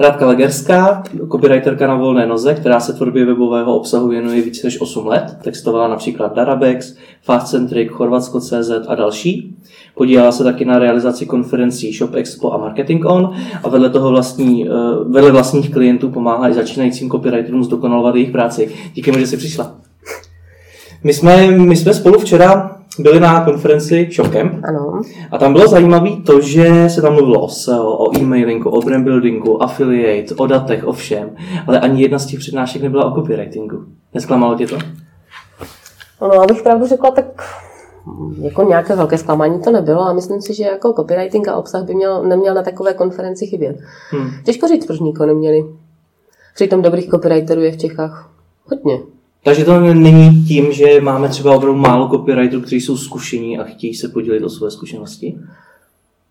Radka Legerská, copywriterka na volné noze, která se tvorbě webového obsahu věnuje více než 8 let, textovala například Darabex, Fastcentric, Chorvatsko.cz a další. Podílela se taky na realizaci konferencí Shop Expo a Marketing On a vedle toho vlastní, eh, vedle vlastních klientů pomáhá i začínajícím copywriterům zdokonalovat jejich práci. Díky, že jsi přišla. My jsme, my jsme spolu včera byli na konferenci Shopcamp Ano. a tam bylo zajímavé to, že se tam mluvilo o SEO, o e-mailingu, o brand buildingu, affiliate, o datech, o všem, ale ani jedna z těch přednášek nebyla o copywritingu. Nesklamalo tě to? No, abych pravdu řekla, tak jako nějaké velké zklamání to nebylo a myslím si, že jako copywriting a obsah by měl, neměl na takové konferenci chybět. Hmm. Těžko říct, proč nikoho neměli. Přitom dobrých copywriterů je v Čechách hodně. Takže to není tím, že máme třeba opravdu málo copywriterů, kteří jsou zkušení a chtějí se podělit o své zkušenosti?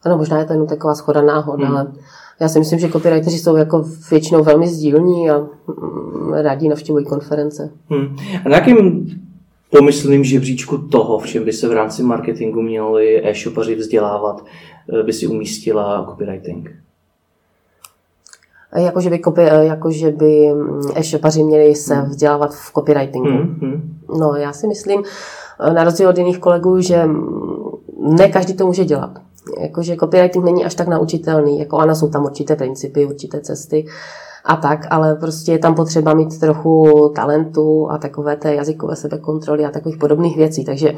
Ano, možná je to jenom taková schoda náhod, Hmm. ale já si myslím, že copywriteri jsou jako většinou velmi sdílní a mm, rádi navštěvují konference. Hmm. A na jakým pomyslným žebříčku toho, v čem by se v rámci marketingu měli e-shopaři vzdělávat, eh, by si umístila copywriting? Jako, že by, copy, jako, že by mm, e-shopaři měli se vzdělávat v copywritingu. Hmm. Hmm. No, já si myslím, na rozdíl od jiných kolegů, že ne každý to může dělat. Jakože copywriting není až tak naučitelný. Jako ano, jsou tam určité principy, určité cesty a tak, ale prostě je tam potřeba mít trochu talentu a takové té jazykové sebekontroly a takových podobných věcí. Takže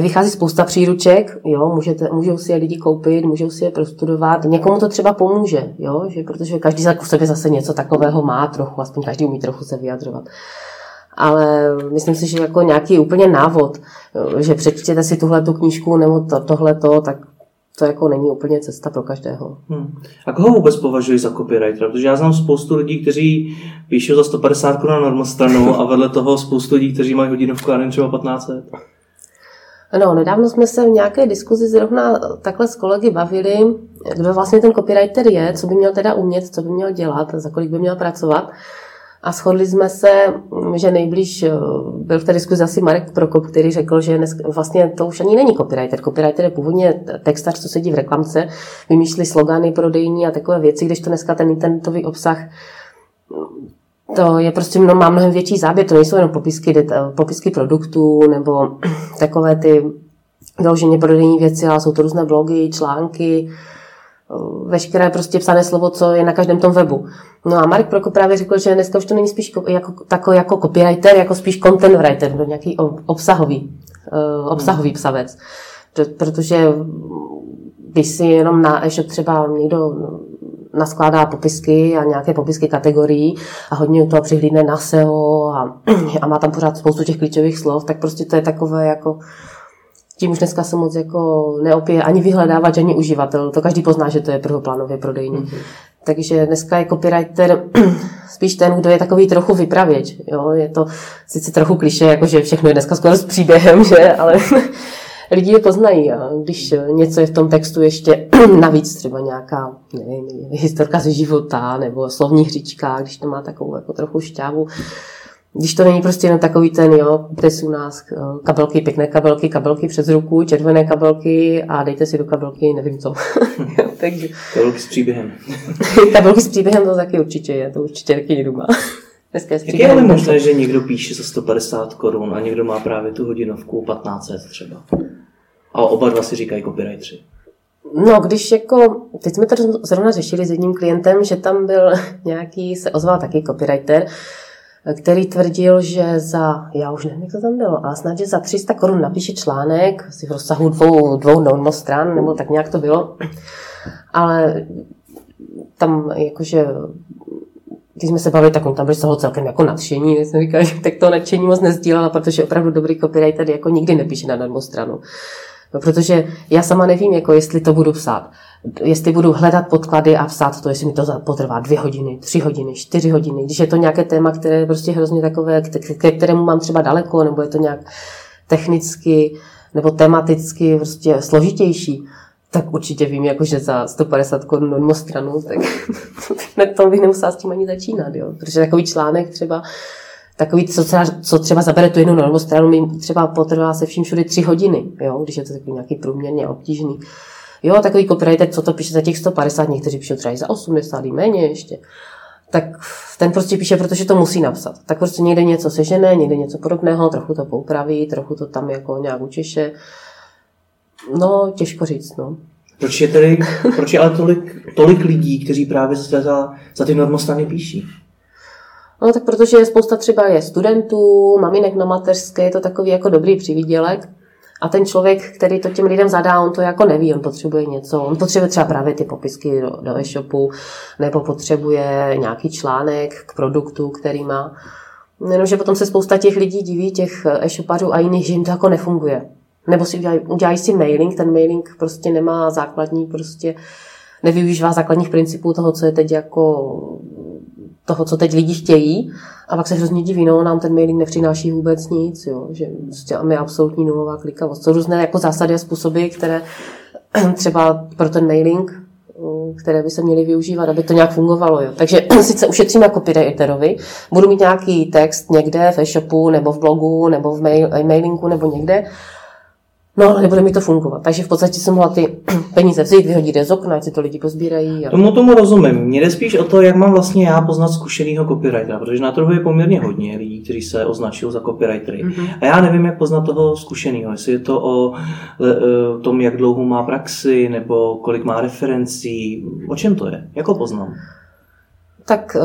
vychází spousta příruček, jo, můžete, můžou si je lidi koupit, můžou si je prostudovat, někomu to třeba pomůže, jo, že protože každý v sobě zase něco takového má trochu, aspoň každý umí trochu se vyjadřovat ale myslím si, že jako nějaký úplně návod, že přečtěte si tuhle tu knížku nebo to, tohleto, tak to jako není úplně cesta pro každého. Hmm. A koho vůbec považuji za copywritera? Protože já znám spoustu lidí, kteří píšou za 150 Kč na normostranu a vedle toho spoustu lidí, kteří mají hodinovku a třeba 1500. No, nedávno jsme se v nějaké diskuzi zrovna takhle s kolegy bavili, kdo vlastně ten copywriter je, co by měl teda umět, co by měl dělat, za kolik by měl pracovat. A shodli jsme se, že nejblíž eh, byl v té diskuzi asi Marek Prokop, který řekl, že dnes, vlastně to už ani není copywriter. Copywriter je původně textař, co sedí v reklamce, vymýšlí slogany prodejní a takové věci, když to dneska ten internetový obsah to je prostě mno, má mnohem větší záběr, to nejsou jenom popisky, popisky produktů nebo takové ty vyloženě prodejní věci, ale jsou to různé blogy, články, veškeré prostě psané slovo, co je na každém tom webu. No a Marek Prokop právě řekl, že dneska už to není spíš ko- jako, takový jako copywriter, jako spíš content writer, no nějaký ob- obsahový, uh, obsahový psavec. Pr- protože když si jenom na e-shop třeba někdo naskládá popisky a nějaké popisky kategorií a hodně u toho přihlídne na SEO a, a má tam pořád spoustu těch klíčových slov, tak prostě to je takové jako tím už dneska se moc jako neopije ani vyhledávač, ani uživatel. To každý pozná, že to je prvoplánově prodejní. Mm-hmm. Takže dneska je copywriter spíš ten, kdo je takový trochu vypravěč. Jo? Je to sice trochu kliše, jako že všechno je dneska skoro s příběhem, že? ale lidi je poznají. A když něco je v tom textu ještě navíc, třeba nějaká nevím, historka ze života nebo slovní hříčka, když to má takovou jako trochu šťávu, když to není prostě jenom takový ten, jo, dnes u nás kabelky, pěkné kabelky, kabelky přes ruku, červené kabelky a dejte si do kabelky, nevím co. Takže... Kabelky s příběhem. kabelky s příběhem to taky určitě je, to určitě taky někdo má. Dneska je Jak je ale možné, že někdo píše za 150 korun a někdo má právě tu hodinovku 1500 třeba? A oba dva si říkají copywriteri. No, když jako, teď jsme to zrovna řešili s jedním klientem, že tam byl nějaký, se ozval taky copywriter, který tvrdil, že za, já už nevím, jak to tam bylo, ale snad, že za 300 korun napíše článek, asi v rozsahu dvou, dvou normostran, nebo tak nějak to bylo. Ale tam jakože, když jsme se bavili, tak on tam byl z toho celkem jako nadšení, jsem říkala, že tak to nadšení moc nezdílela, protože opravdu dobrý copywriter jako nikdy nepíše na normostranu. No, protože já sama nevím, jako jestli to budu psát. Jestli budu hledat podklady a psát to, jestli mi to potrvá dvě hodiny, tři hodiny, čtyři hodiny. Když je to nějaké téma, které je prostě hrozně takové, ke kterému mám třeba daleko, nebo je to nějak technicky nebo tematicky prostě složitější, tak určitě vím, jako, že za 150 korun mimo stranu, tak to bych nemusela s tím ani začínat, jo. Protože takový článek třeba takový, co třeba, co třeba zabere tu jednu normostranu, mi třeba potrvá se vším všude tři hodiny, jo, když je to takový nějaký průměrně obtížný. Jo, takový copywriter, co to píše za těch 150, někteří píšou třeba i za 80, méně ještě. Tak ten prostě píše, protože to musí napsat. Tak prostě někde něco sežene, někde něco podobného, trochu to poupraví, trochu to tam jako nějak učeše. No, těžko říct, no. Proč je tedy, proč je ale tolik, tolik lidí, kteří právě za, za ty normostrany píší? No tak protože je spousta třeba je studentů, maminek na mateřské, je to takový jako dobrý přivídělek. A ten člověk, který to těm lidem zadá, on to jako neví, on potřebuje něco, on potřebuje třeba právě ty popisky do, do e-shopu, nebo potřebuje nějaký článek k produktu, který má. Jenomže potom se spousta těch lidí diví, těch e-shopařů a jiných, že jim to jako nefunguje. Nebo si udělají, udělají si mailing, ten mailing prostě nemá základní, prostě nevyužívá základních principů toho, co je teď jako toho, co teď lidi chtějí. A pak se hrozně diví, no, nám ten mailing nepřináší vůbec nic, jo, že prostě máme absolutní nulová klikavost. Jsou různé jako zásady a způsoby, které třeba pro ten mailing, které by se měly využívat, aby to nějak fungovalo. Jo. Takže sice ušetřím jako copywriterovi, budu mít nějaký text někde v e-shopu, nebo v blogu, nebo v mail, e-mailingu, nebo někde, No, ale nebude mi to fungovat. Takže v podstatě jsem mohla ty peníze vzít, vyhodit je z okna, ať si to lidi pozbírají. A... Tomu tomu rozumím. Mně jde spíš o to, jak mám vlastně já poznat zkušeného copywritera, protože na trhu je poměrně hodně lidí, kteří se označují za copywritery. Mm-hmm. A já nevím, jak poznat toho zkušeného. Jestli je to o e, tom, jak dlouho má praxi, nebo kolik má referencí. O čem to je? Jak ho poznám? Tak e,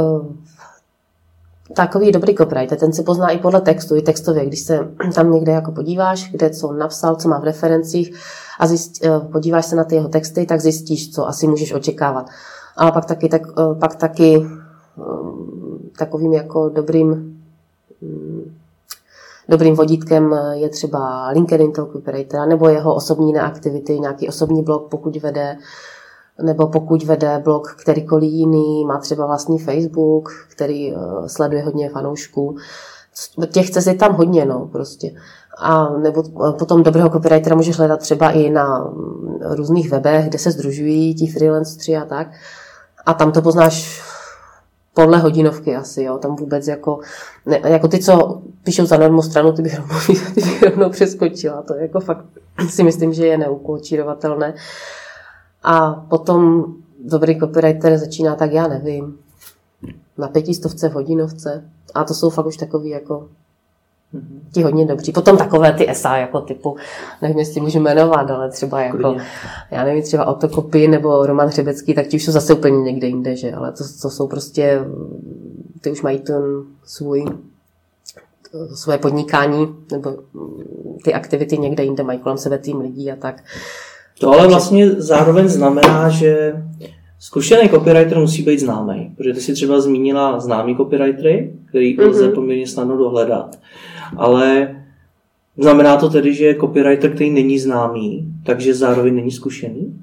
takový dobrý copywriter, ten se pozná i podle textu, i textově, když se tam někde jako podíváš, kde co napsal, co má v referencích a zjist, eh, podíváš se na ty jeho texty, tak zjistíš, co asi můžeš očekávat. Ale pak taky, tak, eh, pak taky eh, takovým jako dobrým mm, dobrým vodítkem je třeba LinkedIn toho copywritera nebo jeho osobní neaktivity, nějaký osobní blog, pokud vede, nebo pokud vede blog kterýkoliv jiný, má třeba vlastní Facebook, který uh, sleduje hodně fanoušků. Těch cest je tam hodně, no, prostě. A nebo eh, potom dobrého copywritera můžeš hledat třeba i na mm, různých webech, kde se združují ti freelanceri a tak. A tam to poznáš podle hodinovky asi, jo. Tam vůbec jako, ne, jako ty, co píšou za normostranu, ty bych rovnou, ty bych rovnou přeskočila. To je jako fakt si myslím, že je neukoučírovatelné. A potom dobrý copywriter začíná tak, já nevím, na pětistovce, v hodinovce. A to jsou fakt už takový jako ti hodně dobří. Potom takové ty SA jako typu, nevím, jestli můžu jmenovat, ale třeba jako, já nevím, třeba Autokopy nebo Roman Hřebecký, tak ti už jsou zase úplně někde jinde, že? Ale to, to jsou prostě, ty už mají ten svůj své podnikání nebo ty aktivity někde jinde, mají kolem sebe tým lidí a tak. To ale vlastně zároveň znamená, že zkušený copywriter musí být známý, protože ty si třeba zmínila známý copywritery, který mm-hmm. lze poměrně snadno dohledat. Ale znamená to tedy, že copywriter, který není známý, takže zároveň není zkušený?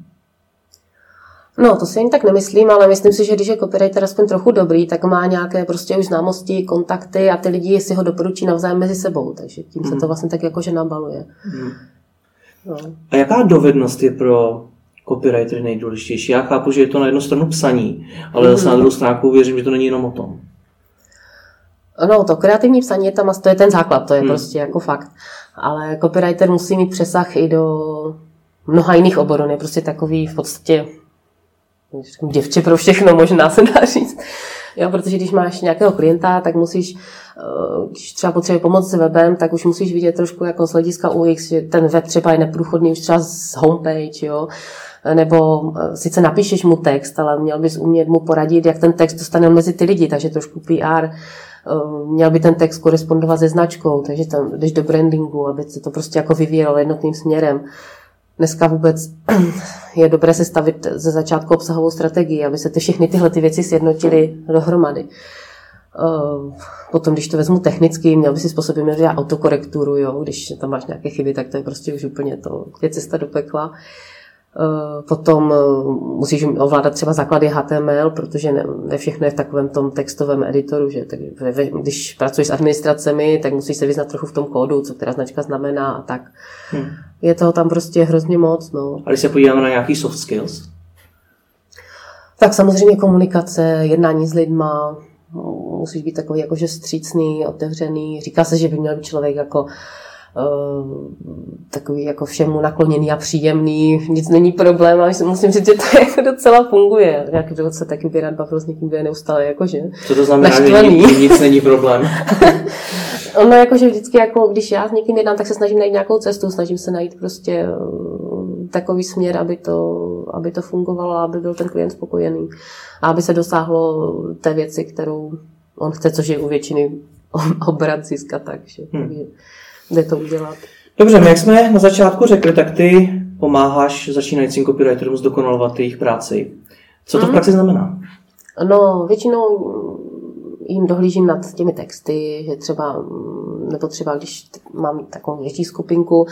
No, to si ani tak nemyslím, ale myslím si, že když je copywriter aspoň trochu dobrý, tak má nějaké prostě už známosti, kontakty a ty lidi si ho doporučí navzájem mezi sebou, takže tím mm. se to mhm. vlastně tak jakože nabaluje. Mm. No. A jaká dovednost je pro copywritery nejdůležitější? Já chápu, že je to na jednu stranu psaní, ale mm-hmm. zase na druhou stránku věřím, že to není jenom o tom. No, to kreativní psaní je tam, to je ten základ, to je hmm. prostě jako fakt. Ale copywriter musí mít přesah i do mnoha jiných oborů, je prostě takový v podstatě děvče pro všechno, možná se dá říct. Jo, protože když máš nějakého klienta, tak musíš, eh, když třeba potřebuje pomoc s webem, tak už musíš vidět trošku jako z hlediska UX, že ten web třeba je neprůchodný už třeba z homepage, jo, nebo eh, sice napíšeš mu text, ale měl bys umět mu poradit, jak ten text dostane mezi ty lidi, takže trošku PR, eh, měl by ten text korespondovat se značkou, takže tam jdeš do brandingu, aby se to prostě jako vyvíjelo jednotným směrem. Dneska vůbec je dobré se stavit ze začátku obsahovou strategii, aby se ty všechny tyhle ty věci sjednotily dohromady. Eh, potom, když to vezmu technicky, měl by si způsobem měl dělat autokorekturu, jo? když tam máš nějaké chyby, tak to je prostě už úplně to, je cesta do pekla. Eh, potom eh, musíš ovládat třeba základy HTML, protože ne, ne všechno je v takovém tom textovém editoru, že tak, když pracuješ s administracemi, tak musíš se vyznat trochu v tom kódu, co která značka znamená a tak. Hmm. Je toho tam prostě hrozně moc. No. A když se podíváme na nějaký soft skills? Tak samozřejmě komunikace, jednání s lidma, musíš být takový jakože střícný, otevřený. Říká se, že by měl být člověk jako takový jako všemu nakloněný a příjemný, nic není problém, ale musím říct, že to jako docela funguje. Jak kdo se taky by rád bavil s někým, kdo je neustále jakože Co to znamená, že nic, nic není problém? ono jakože vždycky, jako, když já s někým jednám, tak se snažím najít nějakou cestu, snažím se najít prostě takový směr, aby to, aby to fungovalo, aby byl ten klient spokojený a aby se dosáhlo té věci, kterou on chce, což je u většiny obrat získat, takže, hmm. Jde to udělat. Dobře, jak jsme na začátku řekli, tak ty pomáháš začínajícím copywriterům zdokonalovat jejich práci. Co to v praxi znamená? No, většinou jim dohlížím nad těmi texty, že třeba, nebo třeba když mám takovou větší skupinku,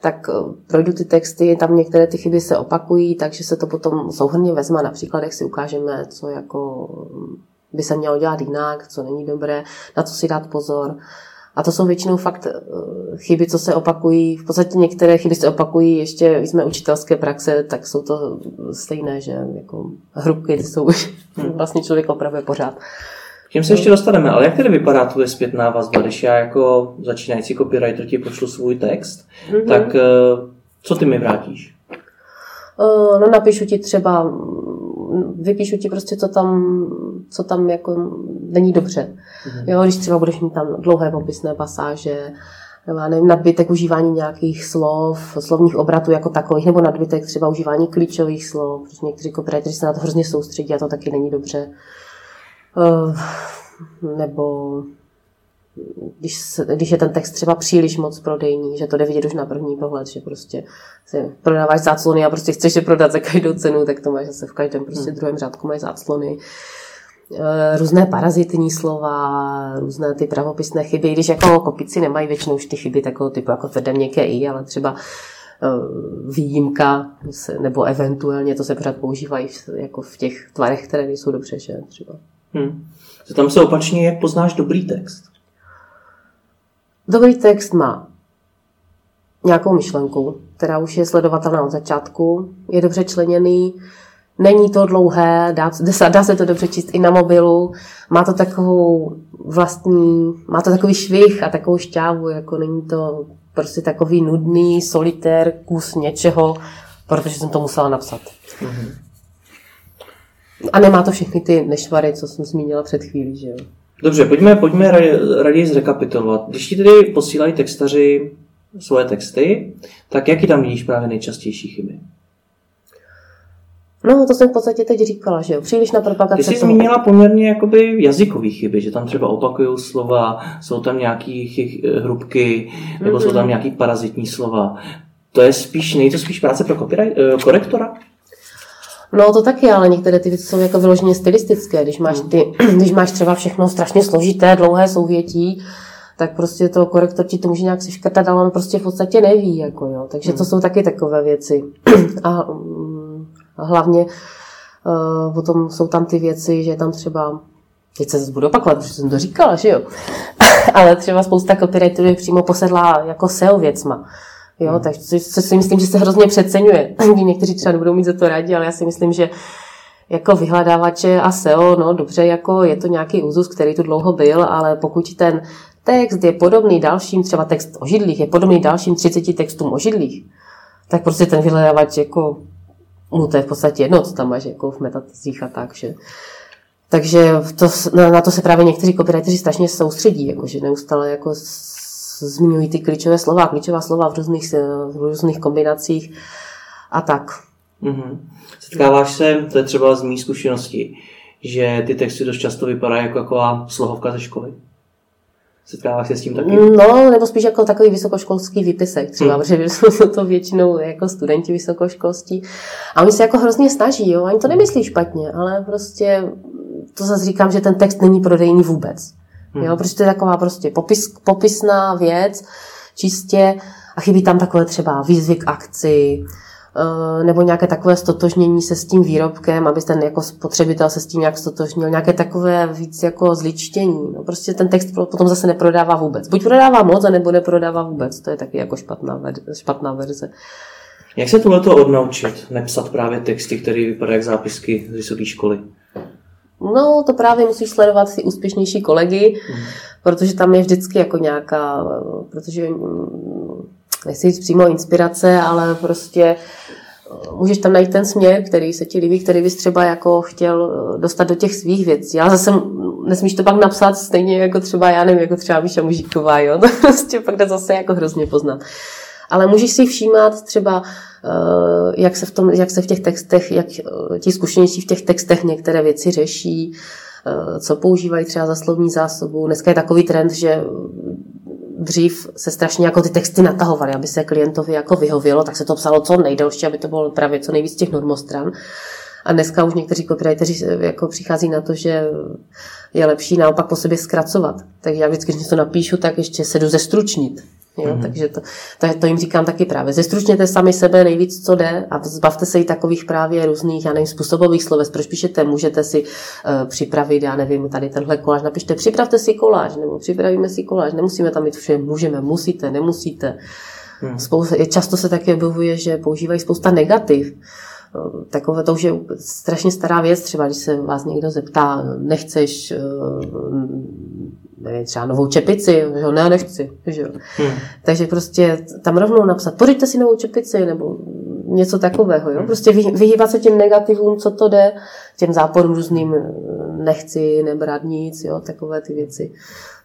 tak eh, projdu ty texty, tam některé ty chyby se opakují, takže se to potom souhrně vezme. Například, jak si ukážeme, co jako by se mělo dělat jinak, co není dobré, na co si dát pozor. A to jsou většinou fakt eh, chyby, co se opakují. V podstatě některé chyby se opakují, ještě když jsme učitelské praxe, tak jsou to stejné, že jako hrubky jsou vlastně člověk opravuje pořád. K těm se ještě dostaneme, ale jak tedy vypadá tvoje zpětná vazba, když já jako začínající copywriter ti pošlu svůj text, mm-hmm. tak eh, co ty mi vrátíš? Uh, no napíšu ti třeba, vypíšu ti prostě, co tam, co tam jako není dobře. Mm-hmm. Jo, když třeba budeš mít tam dlouhé popisné pasáže, nebo já nevím, nadbytek užívání nějakých slov, slovních obratů jako takových, nebo nadbytek třeba užívání klíčových slov, protože někteří copywriteri se na to hrozně soustředí a to taky není dobře. Uh, nebo když, když je ten text třeba příliš moc prodejní, že to jde vidět už na první pohled, že prostě si prodáváš záclony a prostě chceš je prodat za každou cenu, tak to máš zase v každém prostě hmm. druhém řádku máš záclony. Eh, různé parazitní slova, různé ty pravopisné chyby, když jako kopici nemají většinou už ty chyby takového typu jako tvrdé měkké i, ale třeba eh, výjimka, nebo eventuálně to se pořád používají jako v těch tvarech, které nejsou dobře, že třeba. Hmm. Tam se opačně, jak poznáš dobrý text? Dobrý text má nějakou myšlenku, která už je sledovatelná od začátku, je dobře členěný, není to dlouhé, dá, dá se to dobře číst i na mobilu, má to takovou vlastní, má to takový švih a takovou šťávu, jako není to prostě takový nudný solitér, kus něčeho, protože jsem to musela napsat. Mm-hmm. A nemá to všechny ty nešvary, co jsem zmínila před chvílí, že jo. Dobře, pojďme, pojďme raději zrekapitulovat. Když ti tedy posílají textaři svoje texty, tak jaký tam vidíš právě nejčastější chyby? No, to jsem v podstatě teď říkala, že jo, příliš na propagace. Ty jsi toho... zmínila poměrně jakoby jazykový chyby, že tam třeba opakují slova, jsou tam nějaké hrubky, nebo mm-hmm. jsou tam mhm. nějaké parazitní slova. To je spíš, není to spíš práce pro copyright, eh, korektora? No to taky, ale některé ty věci jsou jako vyloženě stylistické. Když máš, ty, když máš třeba všechno strašně složité, dlouhé souvětí, tak prostě to korektor ti to může nějak seškrtat, ale on prostě v podstatě neví. Jako, jo. Takže to hmm. jsou taky takové věci. A, mm, a hlavně uh, potom jsou tam ty věci, že tam třeba teď se zase budu opakovat, protože jsem to říkala, že jo. ale třeba spousta copywriterů je přímo posedlá jako SEO věcma. Jo, hmm. takže si myslím, že se hrozně přeceňuje. Někteří třeba nebudou mít za to rádi, ale já si myslím, že jako vyhledávače a SEO, no dobře, jako je to nějaký úzus, který tu dlouho byl, ale pokud ten text je podobný dalším, třeba text o židlích, je podobný dalším 30 textům o židlích, tak prostě ten vyhledávač jako, mu to je v podstatě jedno, co tam máš jako v metatizích a tak, že. Takže to, na, na, to se právě někteří copywriteri strašně soustředí, jako, že neustále jako zmiňují ty klíčové slova, klíčová slova v různých, v různých kombinacích a tak. Mm-hmm. Setkáváš se, to je třeba z mých zkušeností, že ty texty dost často vypadají jako taková slohovka ze školy? Setkáváš se s tím taky? No, nebo spíš jako takový vysokoškolský výpisek třeba, hmm. protože jsou to většinou jako studenti vysokoškolstí. A oni se jako hrozně snaží, jo, ani to nemyslí špatně, ale prostě to zase říkám, že ten text není prodejný vůbec. Hmm. Jo, protože to je taková prostě popis, popisná věc, čistě, a chybí tam takové třeba výzvy k akci, nebo nějaké takové stotožnění se s tím výrobkem, aby ten jako spotřebitel se s tím nějak stotožnil, nějaké takové víc jako zličtění. No, prostě ten text potom zase neprodává vůbec. Buď prodává moc, nebo neprodává vůbec. To je taky jako špatná, ver- špatná verze. Jak se tohleto odnaučit? Nepsat právě texty, které vypadají jak zápisky z vysoké školy? No, to právě musíš sledovat si úspěšnější kolegy, mm. protože tam je vždycky jako nějaká, protože nechci říct přímo inspirace, ale prostě eh, můžeš tam najít ten směr, který se ti líbí, který bys třeba jako chtěl eh, dostat do těch svých věcí. Já zase nesmíš to pak napsat stejně jako třeba, já nevím, jako třeba Míša Mužíková, jo, to prostě pak jde zase jako hrozně poznat. Ale můžeš si všímat třeba, eh, jak se v, tom, jak se v těch textech, jak ti zkušenější v těch textech některé věci řeší, co používají třeba za slovní zásobu. Dneska je takový trend, že dřív se strašně jako ty texty natahovaly, aby se klientovi jako vyhovělo, tak se to psalo co nejdelší, aby to bylo právě co nejvíc těch normostran. A dneska už někteří copywriteri jako přichází na to, že je lepší naopak po sobě zkracovat. Takže já vždycky, když něco napíšu, tak ještě se jdu zestručnit. Jo? Mm-hmm. Takže to, to, to, jim říkám taky právě. Zestručněte sami sebe nejvíc, co jde a zbavte se i takových právě různých, já nevím, způsobových sloves. Proč píšete? Můžete si uh, připravit, já nevím, tady tenhle koláž. Napište, připravte si koláž, nebo připravíme si koláž. Nemusíme tam mít vše, můžeme, musíte, nemusíte. Mm. Spousta, často se také objevuje, že používají spousta negativ eh, takové to už je strašně stará věc, třeba když se vás někdo zeptá, nechceš eh, nevím, třeba novou čepici, že jo, ne, nechci, že jo. Hmm. Takže prostě tam rovnou napsat, pořiďte si novou čepici, nebo něco takového, jo. Hmm. Prostě vyhýbat se těm negativům, co to jde, těm záporům různým nechci, nebrat nic, jo, takové ty věci.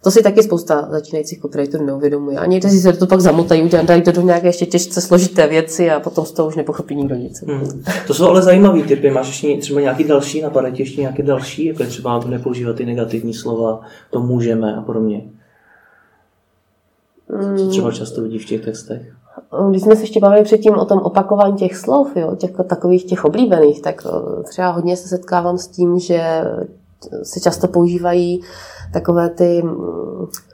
To si taky spousta začínajících copywriterů neuvědomuje. A někteří se to pak zamotají, dají to do nějaké ještě těžce složité věci a potom z toho už nepochopí nikdo nic. Hmm. To jsou ale zajímavé typy. Máš ještě třeba nějaký další, napadají ještě nějaké další, jako je třeba nepoužívat ty negativní slova, to můžeme a podobně. Co hmm. třeba často vidí v těch textech? Když jsme se ještě bavili předtím o tom opakování těch slov, jo, těch takových těch oblíbených, tak eh, třeba hodně se setkávám s tím, že se často používají takové ty eh,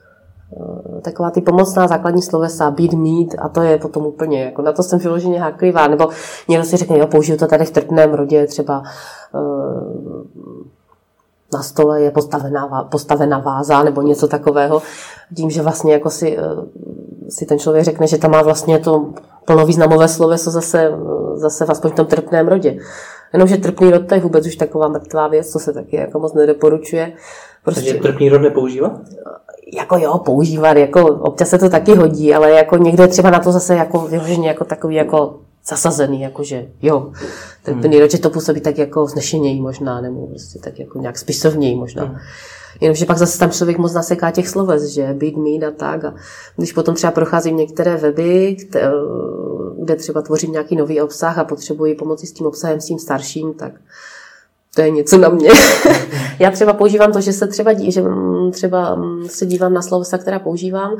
taková ty pomocná základní slovesa, být, mít a to je potom úplně, jako na to jsem vyloženě háklivá, nebo někdo si řekne, jo, použiju to tady v trpném rodě, třeba na stole je postavená, postavená váza nebo něco takového, tím, že vlastně jako si, si ten člověk řekne, že tam má vlastně to plnovýznamové sloveso zase, zase v aspoň v tom trpném rodě. Jenomže trpný rod to je vůbec už taková mrtvá věc, co se taky jako moc nedoporučuje. Prostě, Takže trpný rod nepoužívat? Jako jo, používat, jako občas se to taky hodí, ale jako někde třeba na to zase jako vyloženě jako takový jako zasazený, jakože jo, trpný hmm. rod, že to působí tak jako znešeněji možná, nebo prostě tak jako nějak spisovněji možná. Hmm. Jenomže pak zase tam člověk moc naseká těch sloves, že být, mít a tak. A když potom třeba procházím některé weby, kde třeba tvořím nějaký nový obsah a potřebuji pomoci s tím obsahem, s tím starším, tak to je něco na mě. Já třeba používám to, že se třeba, dí, že mm, třeba mm, se dívám na slovesa, která používám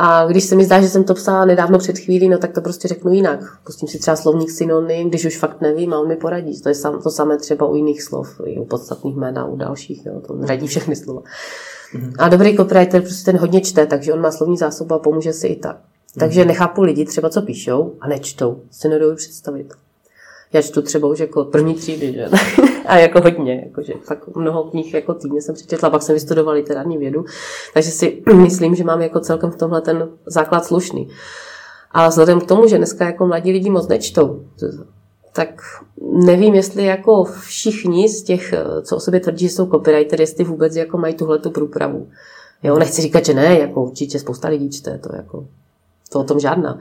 a když se mi zdá, že jsem to psala nedávno před chvílí, no tak to prostě řeknu jinak. Pustím si třeba slovník synonym, když už fakt nevím a on mi poradí. To je sam, to samé třeba u jiných slov, i u podstatných jmen a u dalších, jo, to radí všechny slova. Mm-hmm. A dobrý copywriter prostě ten hodně čte, takže on má slovní zásobu a pomůže si i tak. Takže mhm. nechápu lidi třeba, co píšou a nečtou. Si nedovedu představit. Já čtu třeba už jako první třídy, že? a jako hodně, jakože fakt mnoho knih jako týdně jsem přečetla, pak jsem vystudovala literární vědu, takže si myslím, že mám jako celkem v tomhle ten základ slušný. Ale vzhledem k tomu, že dneska jako mladí lidi moc nečtou, tak nevím, jestli jako všichni z těch, co o sobě tvrdí, že jsou copywriter, jestli vůbec jako mají tuhle tu průpravu. Jo, nechci říkat, že ne, jako určitě spousta lidí čte, to jako, to o tom žádná.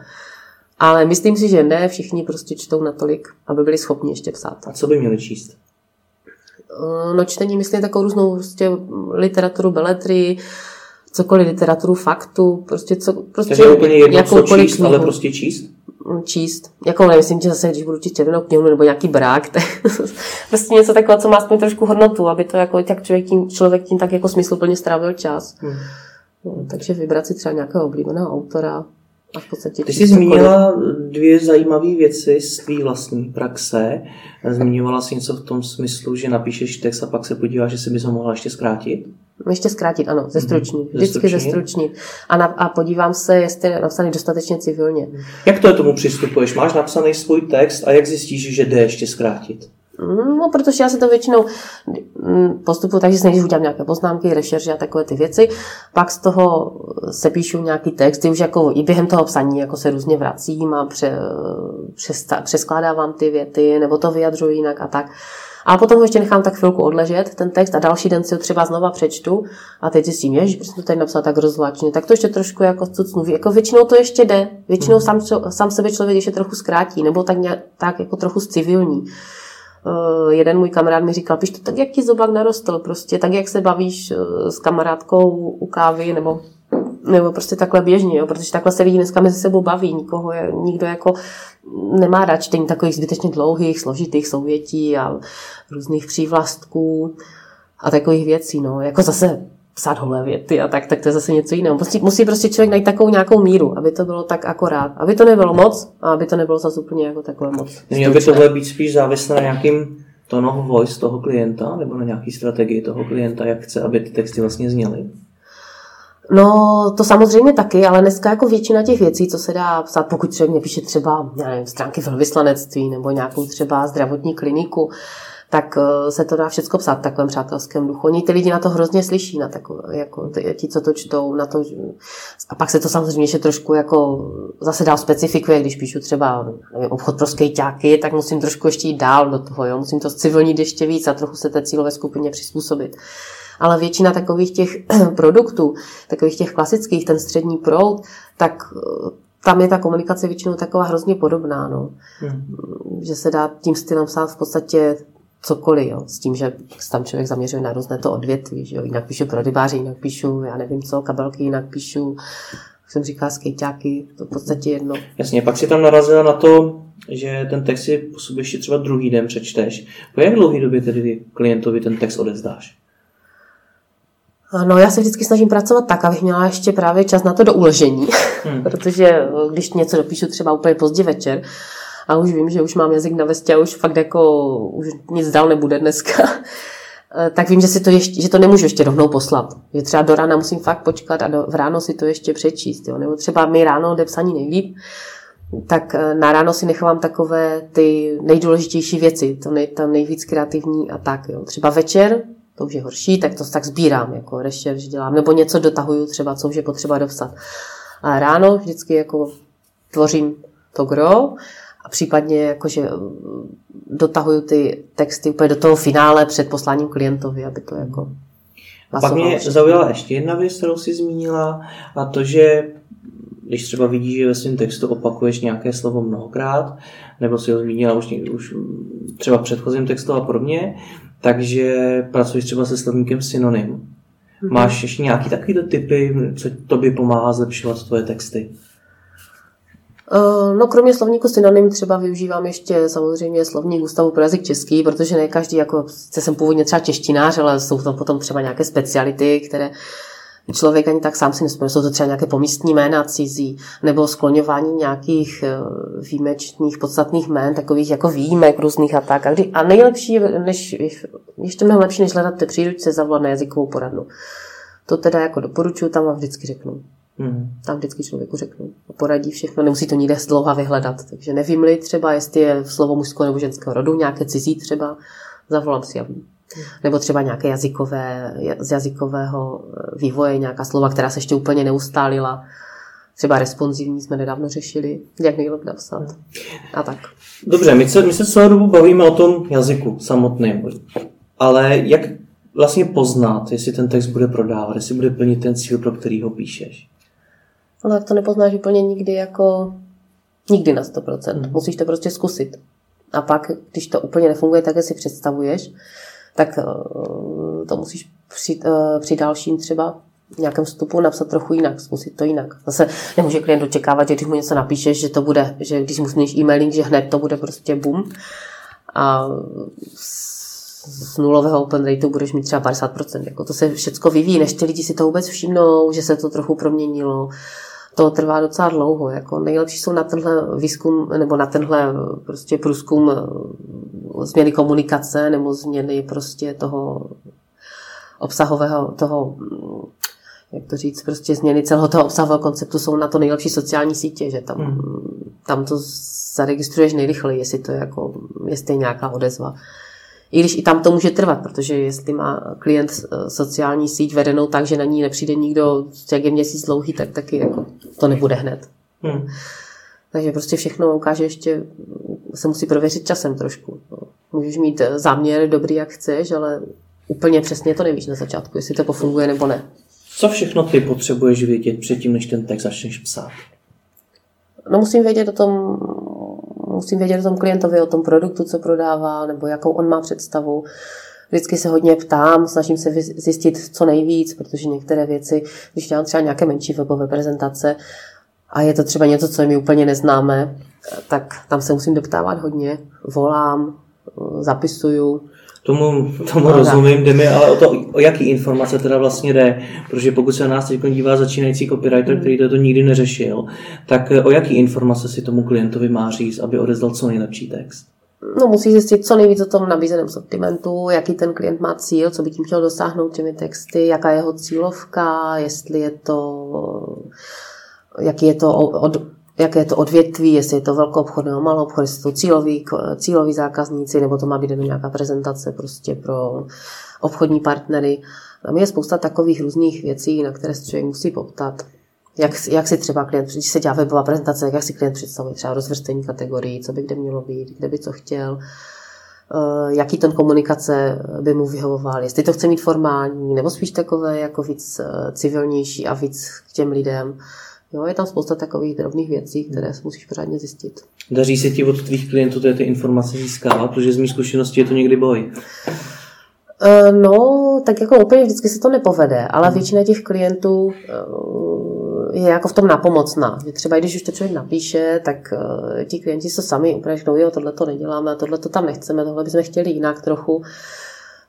Ale myslím si, že ne, všichni prostě čtou natolik, aby byli schopni ještě psát. A co by měli číst? Eh, no čtení, myslím, takovou různou prostě literaturu, beletry, cokoliv, literaturu faktu, prostě co, prostě Takže úplně jedno, co číst, knihu. ale prostě číst? Mm, číst. Jako nemyslím, že zase, když budu číst červenou knihu nebo nějaký brák, tak prostě něco takového, co má aspoň trošku hodnotu, aby to jako tak člověk tím, člověk tím tak jako smysluplně strávil čas. Hmm. No, takže vybrat si třeba nějakého oblíbeného autora, a v podstatě Ty jsi zmínila dvě zajímavé věci z tvý vlastní praxe. Zmiňovala jsi něco v tom smyslu, že napíšeš text a pak se podíváš, že si bys ho mohla ještě zkrátit? Ještě zkrátit, ano, ze struční. Mm-hmm. Vždycky ze struční. A, na, a podívám se, jestli je napsaný dostatečně civilně. Jak to je tomu přistupuješ? Máš napsaný svůj text a jak zjistíš, že jde ještě zkrátit? No, protože já si to většinou mm, postupuji takže si nejdřív udělám nějaké poznámky, rešerže a takové ty věci, pak z toho se píšu nějaký text, už jako i během toho psaní jako se různě vracím a pře, přes, přeskládávám ty věty, nebo to vyjadřuji jinak a tak. A potom ho ještě nechám tak chvilku odležet, ten text, a další den si ho třeba znova přečtu a teď zjistím, že jsem to tady napsal tak rozvláčně, tak to ještě trošku jako cucnu. Jako většinou to ještě jde, většinou hmm. sám, sám sebe člověk ještě trochu zkrátí, nebo tak, nějak, tak jako trochu civilní. Uh, jeden můj kamarád mi říkal, píš to tak, jak ti zobák narostl, prostě tak, jak se bavíš uh, s kamarádkou u kávy, nebo nebo prostě takhle běžně, jo, protože takhle se lidi dneska mezi sebou baví, nikoho je, nikdo jako nemá rád čtení takových zbytečně dlouhých, složitých souvětí a různých přívlastků a takových věcí, no, jako zase psát holé věty a tak, tak to je zase něco jiného. Musí, musí prostě člověk najít takovou nějakou míru, aby to bylo tak akorát. Aby to nebylo moc a aby to nebylo zase úplně jako takové moc. Mělo by tohle být spíš závislé na nějakým tone of voice toho klienta nebo na nějaký strategii toho klienta, jak chce, aby ty texty vlastně zněly? No, to samozřejmě taky, ale dneska jako většina těch věcí, co se dá psát, pokud člověk mě píše třeba nevím, stránky velvyslanectví nebo nějakou třeba zdravotní kliniku, tak eh, se to dá všechno psát v takovém přátelském duchu. Oni ty lidi na to hrozně slyší, na takové, jako ti, co to čtou, na to, a pak se to samozřejmě ještě trošku jako zase dál specifikuje, když píšu třeba nevím, obchod pro skejťáky, tak musím trošku ještě jít dál do toho, jo? musím to civilnit ještě víc a trochu se té cílové skupině přizpůsobit ale většina takových těch produktů, takových těch klasických, ten střední proud, tak eh, tam je ta komunikace většinou taková hrozně podobná, no. Hmm. že se dá tím stylem psát v podstatě cokoliv, jo, s tím, že tam člověk zaměřuje na různé to odvětví, že jo, jinak píšu pro rybáře, jinak píšu, já nevím co, kabelky, jinak píšu, jak jsem říkala, skejťáky, to v podstatě jedno. Jasně, pak si tam narazila na to, že ten text si po sobě ještě třeba druhý den přečteš. Po jak dlouhý době tedy klientovi ten text odezdáš? No já se vždycky snažím pracovat tak, abych měla ještě právě čas na to do uložení, hmm. protože eh, když něco dopíšu třeba úplně pozdě večer a už vím, že už mám jazyk na vestě a už fakt jako už nic dál nebude dneska, eh, tak vím, že, si to ještě, že to nemůžu ještě rovnou poslat. Že třeba do rána musím fakt počkat a do, v ráno si to ještě přečíst. Jo? Nebo třeba mi ráno jde psaní nejlíp, tak eh, na ráno si nechávám takové ty nejdůležitější věci, to, nej, to nejvíc kreativní a tak. Jo? Třeba večer to už je horší, tak to tak sbírám, jako rešerš dělám, nebo něco dotahuju třeba, co už je potřeba dopsat. A ráno vždycky jako tvořím to gro a případně jakože mm, dotahuju ty texty úplně do toho finále před posláním klientovi, aby to jako a pak mě zaujala ještě jedna věc, kterou jsi zmínila, a to, že když třeba vidíš, že ve svém textu opakuješ nějaké slovo mnohokrát, nebo si ho zmínila už, už třeba v předchozím textu a podobně, takže pracuješ třeba se slovníkem synonym. Mm-hmm. Máš ještě nějaký takový typy, co tobě pomáhá zlepšovat tvoje texty? Eh, no, kromě slovníku synonym třeba využívám ještě samozřejmě slovník Ústavu pro jazyk český, protože ne každý, jako jsem původně třeba češtinář, ale jsou tam potom třeba nějaké speciality, které člověk ani tak sám si nespomíná. Jsou to třeba nějaké pomístní jména cizí, nebo skloňování nějakých eh, výjimečných, podstatných jmén, takových jako výjimek různých a tak. A, kdy, a nejlepší, než, ještě mnohem lepší, než hledat ty příručce, zavolat na jazykovou poradnu. To teda jako doporučuji, tam vám vždycky řeknu. Hmm. Tam vždycky člověku řeknu. Poradí všechno, nemusí to nikde dlouho vyhledat. Takže nevím třeba, jestli je slovo mužského nebo ženského rodu, nějaké cizí třeba, zavolám si a nebo třeba nějaké jazykové, z jazykového eh, vývoje, nějaká slova, která se ještě úplně neustálila. Třeba responsivní jsme nedávno řešili, jak nejlépe napsat. A tak. Dobře, my se, my se celou dobu bavíme o tom jazyku samotném. Ale jak vlastně poznat, jestli ten text bude prodávat, jestli bude plnit ten cíl, pro který ho píšeš? No tak to nepoznáš úplně nikdy jako nikdy na 100%. Hmm. Musíš to prostě zkusit. A pak, když to úplně nefunguje tak, jak si představuješ, tak eh, to musíš při, eh, při dalším třeba nějakém vstupu napsat trochu jinak, zkusit to jinak. Zase nemůže klient očekávat, že když mu něco napíšeš, že to bude, že když mu změníš e-mailing, že hned to bude prostě boom. A z nulového open rateu budeš mít třeba 50%. Jako to se všechno vyvíjí, než ty lidi si to vůbec všimnou, že se to trochu proměnilo. To trvá docela dlouho. Jako nejlepší jsou na tenhle výzkum nebo na tenhle prostě průzkum změny komunikace nebo změny prostě toho obsahového, toho jak to říct, prostě změny celého toho obsahového konceptu jsou na to nejlepší sociální sítě, že tam, hmm. tam to zaregistruješ nejrychleji, jestli to je jako, jestli je nějaká odezva. I když i tam to může trvat, protože jestli má klient eh, sociální síť vedenou tak, že na ní nepřijde nikdo, jak je měsíc dlouhý, tak taky jako to nebude hned. Hmm. Takže prostě všechno ukáže ještě, se musí prověřit časem trošku. Můžeš mít záměr dobrý, jak chceš, ale úplně přesně to nevíš na začátku, jestli to pofunguje nebo ne. Co všechno ty potřebuješ vědět předtím, než ten text začneš psát? No musím vědět o tom, musím vědět o tom klientovi, o tom produktu, co prodává, nebo jakou on má představu. Vždycky se hodně ptám, snažím se zjistit co nejvíc, protože některé věci, když dělám třeba nějaké menší webové prezentace a je to třeba něco, co je mi úplně neznáme, tak tam se musím doptávat hodně. Volám, zapisuju, Tomu, tomu rozumím, jde mi ale o to, o jaký informace teda vlastně jde, protože pokud se na nás teď dívá začínající copywriter, hmm. který to nikdy neřešil, tak eh, o jaký informace si tomu klientovi má říct, aby odezdal co nejlepší text? No, musí zjistit co nejvíc o tom nabízeném sortimentu, jaký ten klient má cíl, co by tím chtěl dosáhnout těmi texty, jaká je jeho cílovka, jestli je to, jaký je to od, jaké je to odvětví, jestli je to velkou obchod nebo malou obchod, jestli to cílový, cílový zákazníci, nebo to má být nějaká prezentace prostě pro obchodní partnery. Tam je spousta takových různých věcí, na které se člověk musí poptat. Jak, jak si třeba klient, když se dělá webová prezentace, jak si klient představuje třeba rozvrstvení kategorií, co by kde mělo být, kde by co chtěl, eh, jaký ten komunikace by mu vyhovoval, jestli to chce mít formální, nebo spíš takové jako víc eh, civilnější a víc k těm lidem. Jo, je tam spousta takových drobných věcí, které si musíš pořádně zjistit. Daří se ti od tvých klientů ty informace získávat, protože z mých zkušeností je to někdy boj. Uh, no, tak jako úplně vždycky se to nepovede, ale většina těch klientů uh, je jako v tom napomocná. Že třeba když už to člověk napíše, tak uh, ti klienti se sami úplně řeknou, jo, tohle to neděláme, tohle to tam nechceme, tohle bychom chtěli jinak trochu.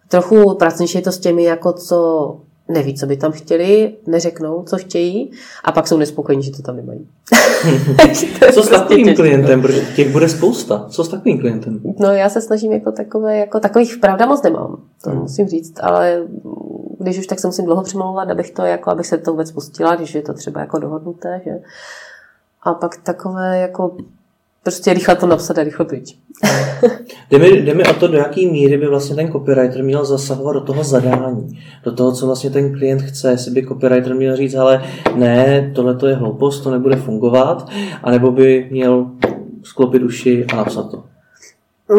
Trochu pracnější je to s těmi, jako co neví, co by tam chtěli, neřeknou, co chtějí a pak jsou nespokojení, že to tam nemají. co s takovým těžké. klientem, protože těch bude spousta. Co s takovým klientem? No já se snažím jako takové, jako takových pravda moc nemám, to hmm. musím říct, ale když už tak se musím dlouho přemlouvat, abych to, jako, abych se to vůbec pustila, když je to třeba jako dohodnuté, že? A pak takové jako prostě rychle to napsat a rychle pryč. jde, mi, jde mi o to, do jaký míry by vlastně ten copywriter měl zasahovat do toho zadání, do toho, co vlastně ten klient chce, jestli by copywriter měl říct, ale ne, tohle to je hloupost, to nebude fungovat, anebo by měl sklopit uši a napsat to.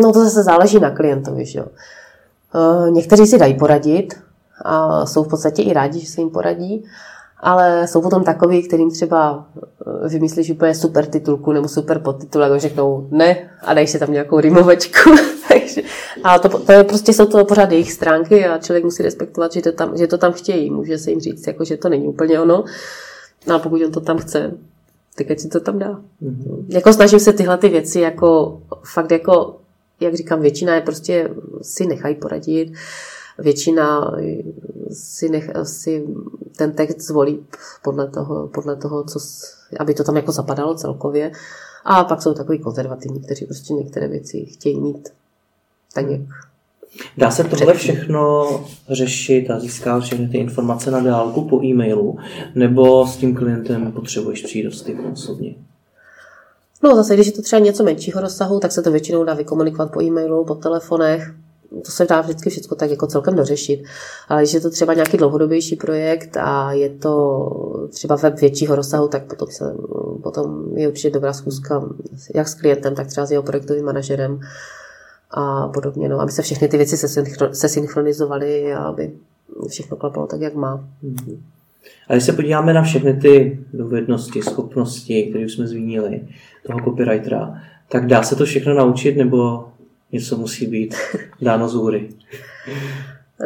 No to zase záleží na klientovi, že jo. Uh, někteří si dají poradit a jsou v podstatě i rádi, že se jim poradí, ale jsou potom takový, kterým třeba eh, vymyslíš úplně super titulku nebo super podtitul a řeknou ne a dají si tam nějakou rimovečku. a to, to je prostě jsou to pořád jejich stránky a člověk musí respektovat, že to tam, že to tam chtějí. Může se jim říct, jako, že to není úplně ono, no a pokud on to tam chce, tak ať si to tam dá. Mm-hmm. Jako snažím se tyhle ty věci jako fakt jako, jak říkám, většina je prostě si nechají poradit většina si, nech, si ten text zvolí podle toho, podle toho co, aby to tam jako zapadalo celkově. A pak jsou takový konzervativní, kteří prostě některé věci chtějí mít tak, jak Dá se tohle všechno řešit a získat všechny ty informace na dálku po e-mailu, nebo s tím klientem potřebuješ přijít do styku osobně? No zase, když je to třeba něco menšího rozsahu, tak se to většinou dá vykomunikovat po e-mailu, po telefonech to se dá vždycky všechno tak jako celkem dořešit. Ale když je to třeba nějaký dlouhodobější projekt a je to třeba web většího rozsahu, tak potom, se, potom je určitě dobrá zkuska jak s klientem, tak třeba s jeho projektovým manažerem a podobně, no, aby se všechny ty věci se synchronizovaly a aby všechno klapalo tak, jak má. A když se podíváme na všechny ty dovednosti, schopnosti, které jsme zmínili, toho copywritera, tak dá se to všechno naučit, nebo něco musí být dáno z hůry.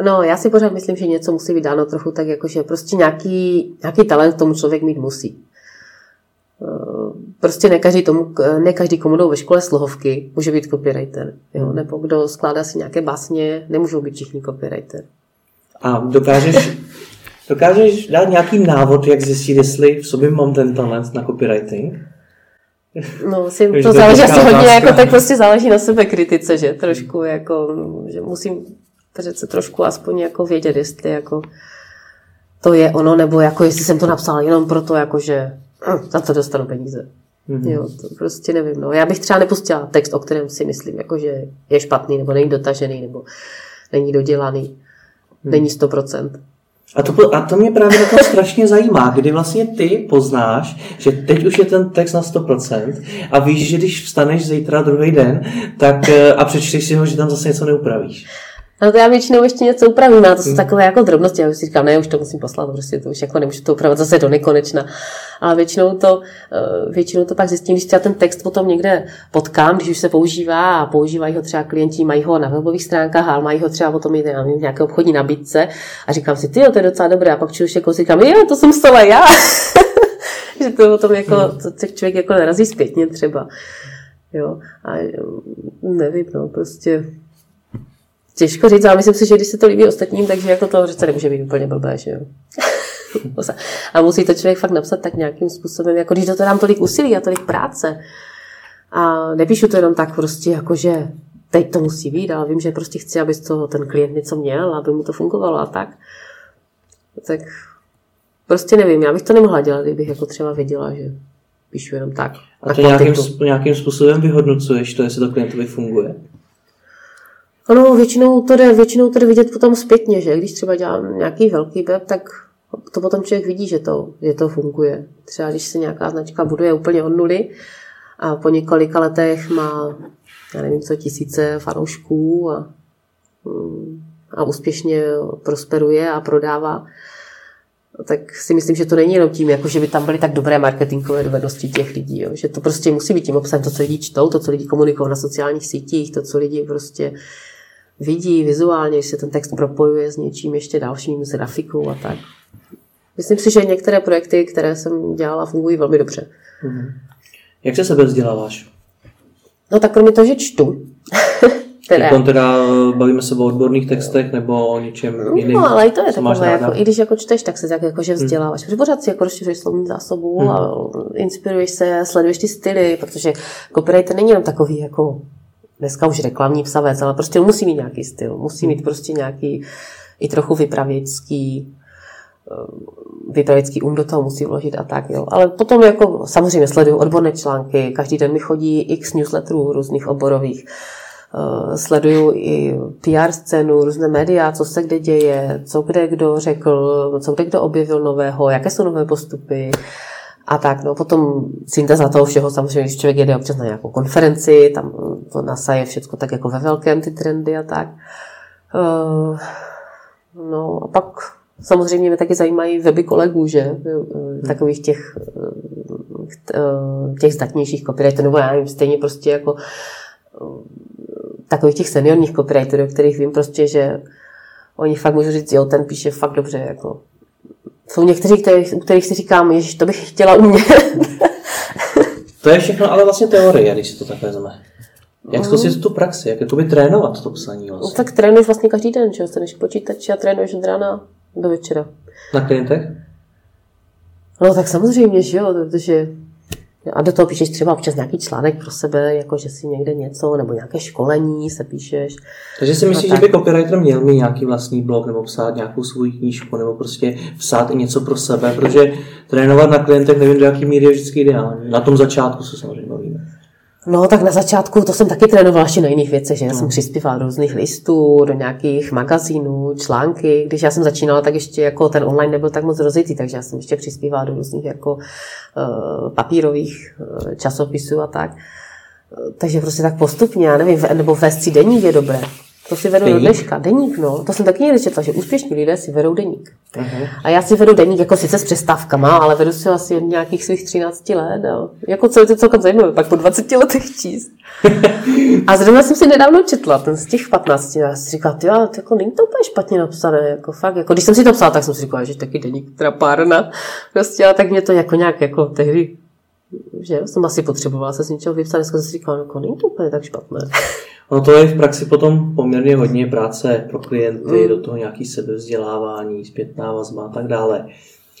No, já si pořád myslím, že něco musí být dáno trochu tak, jakože prostě nějaký, nějaký talent tomu člověk mít musí. Eh, prostě ne každý, tomu, ne každý komu jdou ve škole slohovky, může být copywriter. Jo? Nebo kdo skládá si nějaké básně, nemůžou být všichni copywriter. A dokážeš, dokážeš dát nějaký návod, jak zjistit, jestli v sobě mám ten talent na copywriting? No, si, to záleží asi hodně, jako, tak prostě záleží na sebe kritice, že trošku jako, že musím přece trošku aspoň jako vědět, jestli jako to je ono, nebo jako jestli jsem to napsala jenom proto, jako že hm, za to dostanu peníze. Mm-hmm. Jo, to prostě nevím. No. Já bych třeba nepustila text, o kterém si myslím, jako že je špatný, nebo není dotažený, nebo není dodělaný, mm. není 100%. A to, a to mě právě na tom strašně zajímá, kdy vlastně ty poznáš, že teď už je ten text na 100% a víš, že když vstaneš zítra druhý den tak, eh, a přečteš si ho, že tam zase něco neupravíš. No to já většinou ještě něco upravím, ale to jsou hmm. takové jako drobnosti. Já už si říkám, ne, už to musím poslat, prostě to už jako nemůžu to upravit zase do nekonečna. Ale většinou to, eh, většinou to pak zjistím, když třeba ten text potom někde potkám, když už se používá a používají ho třeba klienti, mají ho na webových stránkách, ale mají ho třeba potom i v nějaké obchodní nabídce a říkám si, ty to je docela dobré. A pak čuju jako říkám, jo, to jsem stala já. že to potom jako, hmm. to člověk jako narazí zpětně třeba. Jo, a nevím, no, prostě Těžko říct, ale myslím si, že když se to líbí ostatním, takže jako to přece nemůže být úplně blbé, že jo. a musí to člověk fakt napsat tak nějakým způsobem, jako když do toho dám tolik úsilí a tolik práce. A nepíšu to jenom tak prostě, jako že teď to musí být, ale vím, že prostě chci, aby toho ten klient něco měl, aby mu to fungovalo a tak. Tak prostě nevím, já bych to nemohla dělat, kdybych jako třeba věděla, že píšu jenom tak. A to nějakým, nějakým způsobem vyhodnocuješ to, jestli to klientovi funguje? Ano, většinou to jde, většinou to jde vidět potom zpětně, že když třeba dělám nějaký velký web, tak to potom člověk vidí, že to, že to funguje. Třeba když se nějaká značka buduje úplně od nuly a po několika letech má, já nevím co, tisíce fanoušků a, a úspěšně prosperuje a prodává, tak si myslím, že to není jenom tím, jako že by tam byly tak dobré marketingové dovednosti těch lidí. Jo. Že to prostě musí být tím obsahem, to, co lidi čtou, to, co lidi komunikují na sociálních sítích, to, co lidi prostě vidí vizuálně, že se ten text propojuje s něčím ještě dalším, s grafikou a tak. Myslím si, že některé projekty, které jsem dělala, fungují velmi dobře. Mm-hmm. Jak se sebe vzděláváš? No tak kromě toho, že čtu. teda. Teda eh, bavíme se o odborných textech nebo o něčem no, jiným? No, ale i to je takové, jako, i když jako čteš, tak se tak jako, že hmm. vzděláváš. Hmm. Protože pořád si jako rozšiřuješ slovní zásobu hmm. a inspiruješ se, sleduješ ty styly, protože copywriter není jenom takový jako dneska už reklamní psavec, ale prostě musí mít nějaký styl, musí mít prostě nějaký i trochu vypravěcký eh, vypravěcký um do toho musí vložit a tak, jo. Ale potom jako samozřejmě sleduju odborné články, každý den mi chodí x newsletterů různých oborových, uh, sleduju i PR scénu, různé média, co se kde děje, co kde kdo řekl, co kde kdo objevil nového, jaké jsou nové postupy, a tak, no potom synteza toho všeho, samozřejmě, když člověk jede občas na nějakou konferenci, tam to nasaje všechno tak jako ve velkém, ty trendy a tak. Uh, no a pak samozřejmě mě taky zajímají weby kolegů, že? Hmm. Takových těch, eh, těch zdatnějších copywriterů, nebo já nevím, stejně prostě jako takových těch seniorních copywriterů, kterých vím prostě, že oni fakt můžu říct, jo, ten píše fakt dobře, jako jsou někteří, kterých, u kterých si říkám, že to bych chtěla umět. to je všechno ale vlastně teorie, když si to takhle vezme. Jak zkusit tu praxi, jak jakoby trénovat to psaní vlastně? No, tak trénuješ vlastně každý den, že staneš počítač a trénuješ od rána do večera. Na klientech? No tak samozřejmě, že jo, protože a do toho píšeš třeba občas nějaký článek pro sebe, jako že si někde něco, nebo nějaké školení se píšeš. Takže si myslíš, že by copywriter měl mít nějaký vlastní blog, nebo psát nějakou svou knížku, nebo prostě psát i něco pro sebe, protože trénovat na klientech nevím, do jaký míry je vždycky ideální. Na tom začátku se samozřejmě bavíme. No, tak na začátku to jsem taky trénovala ještě na jiných věcech, že já no. jsem přispívala do různých listů, do nějakých magazínů, články. Když já jsem začínala, tak ještě jako ten online nebyl tak moc rozjetý, takže já jsem ještě přispívala do různých jako uh, papírových uh, časopisů a tak. Takže prostě tak postupně, já nevím, nebo vést si deník je dobré. To si vedu do dneška. Deník, no. To jsem taky někdy četla, že úspěšní lidé si vedou deník. Uh-huh. A já si vedu deník jako sice s přestávkama, ale vedu si asi od nějakých svých 13 let. No. Jako je to celkem zajímavé, pak po 20 letech číst. a zrovna jsem si nedávno četla, ten z těch 15. Já si říkala, ty, ale to jako není to úplně špatně napsané. Jako fakt, jako, když jsem si to psala, tak jsem si říkala, že taky deník teda párna. Prostě, ale tak mě to jako nějak jako tehdy že jsem asi potřebovala se s něčeho vypsat, dneska jsem si říkala, jako není to úplně tak špatné. No to je v praxi potom poměrně hodně práce pro klienty, mm. do toho nějaký sebevzdělávání, zpětná vazba a tak dále.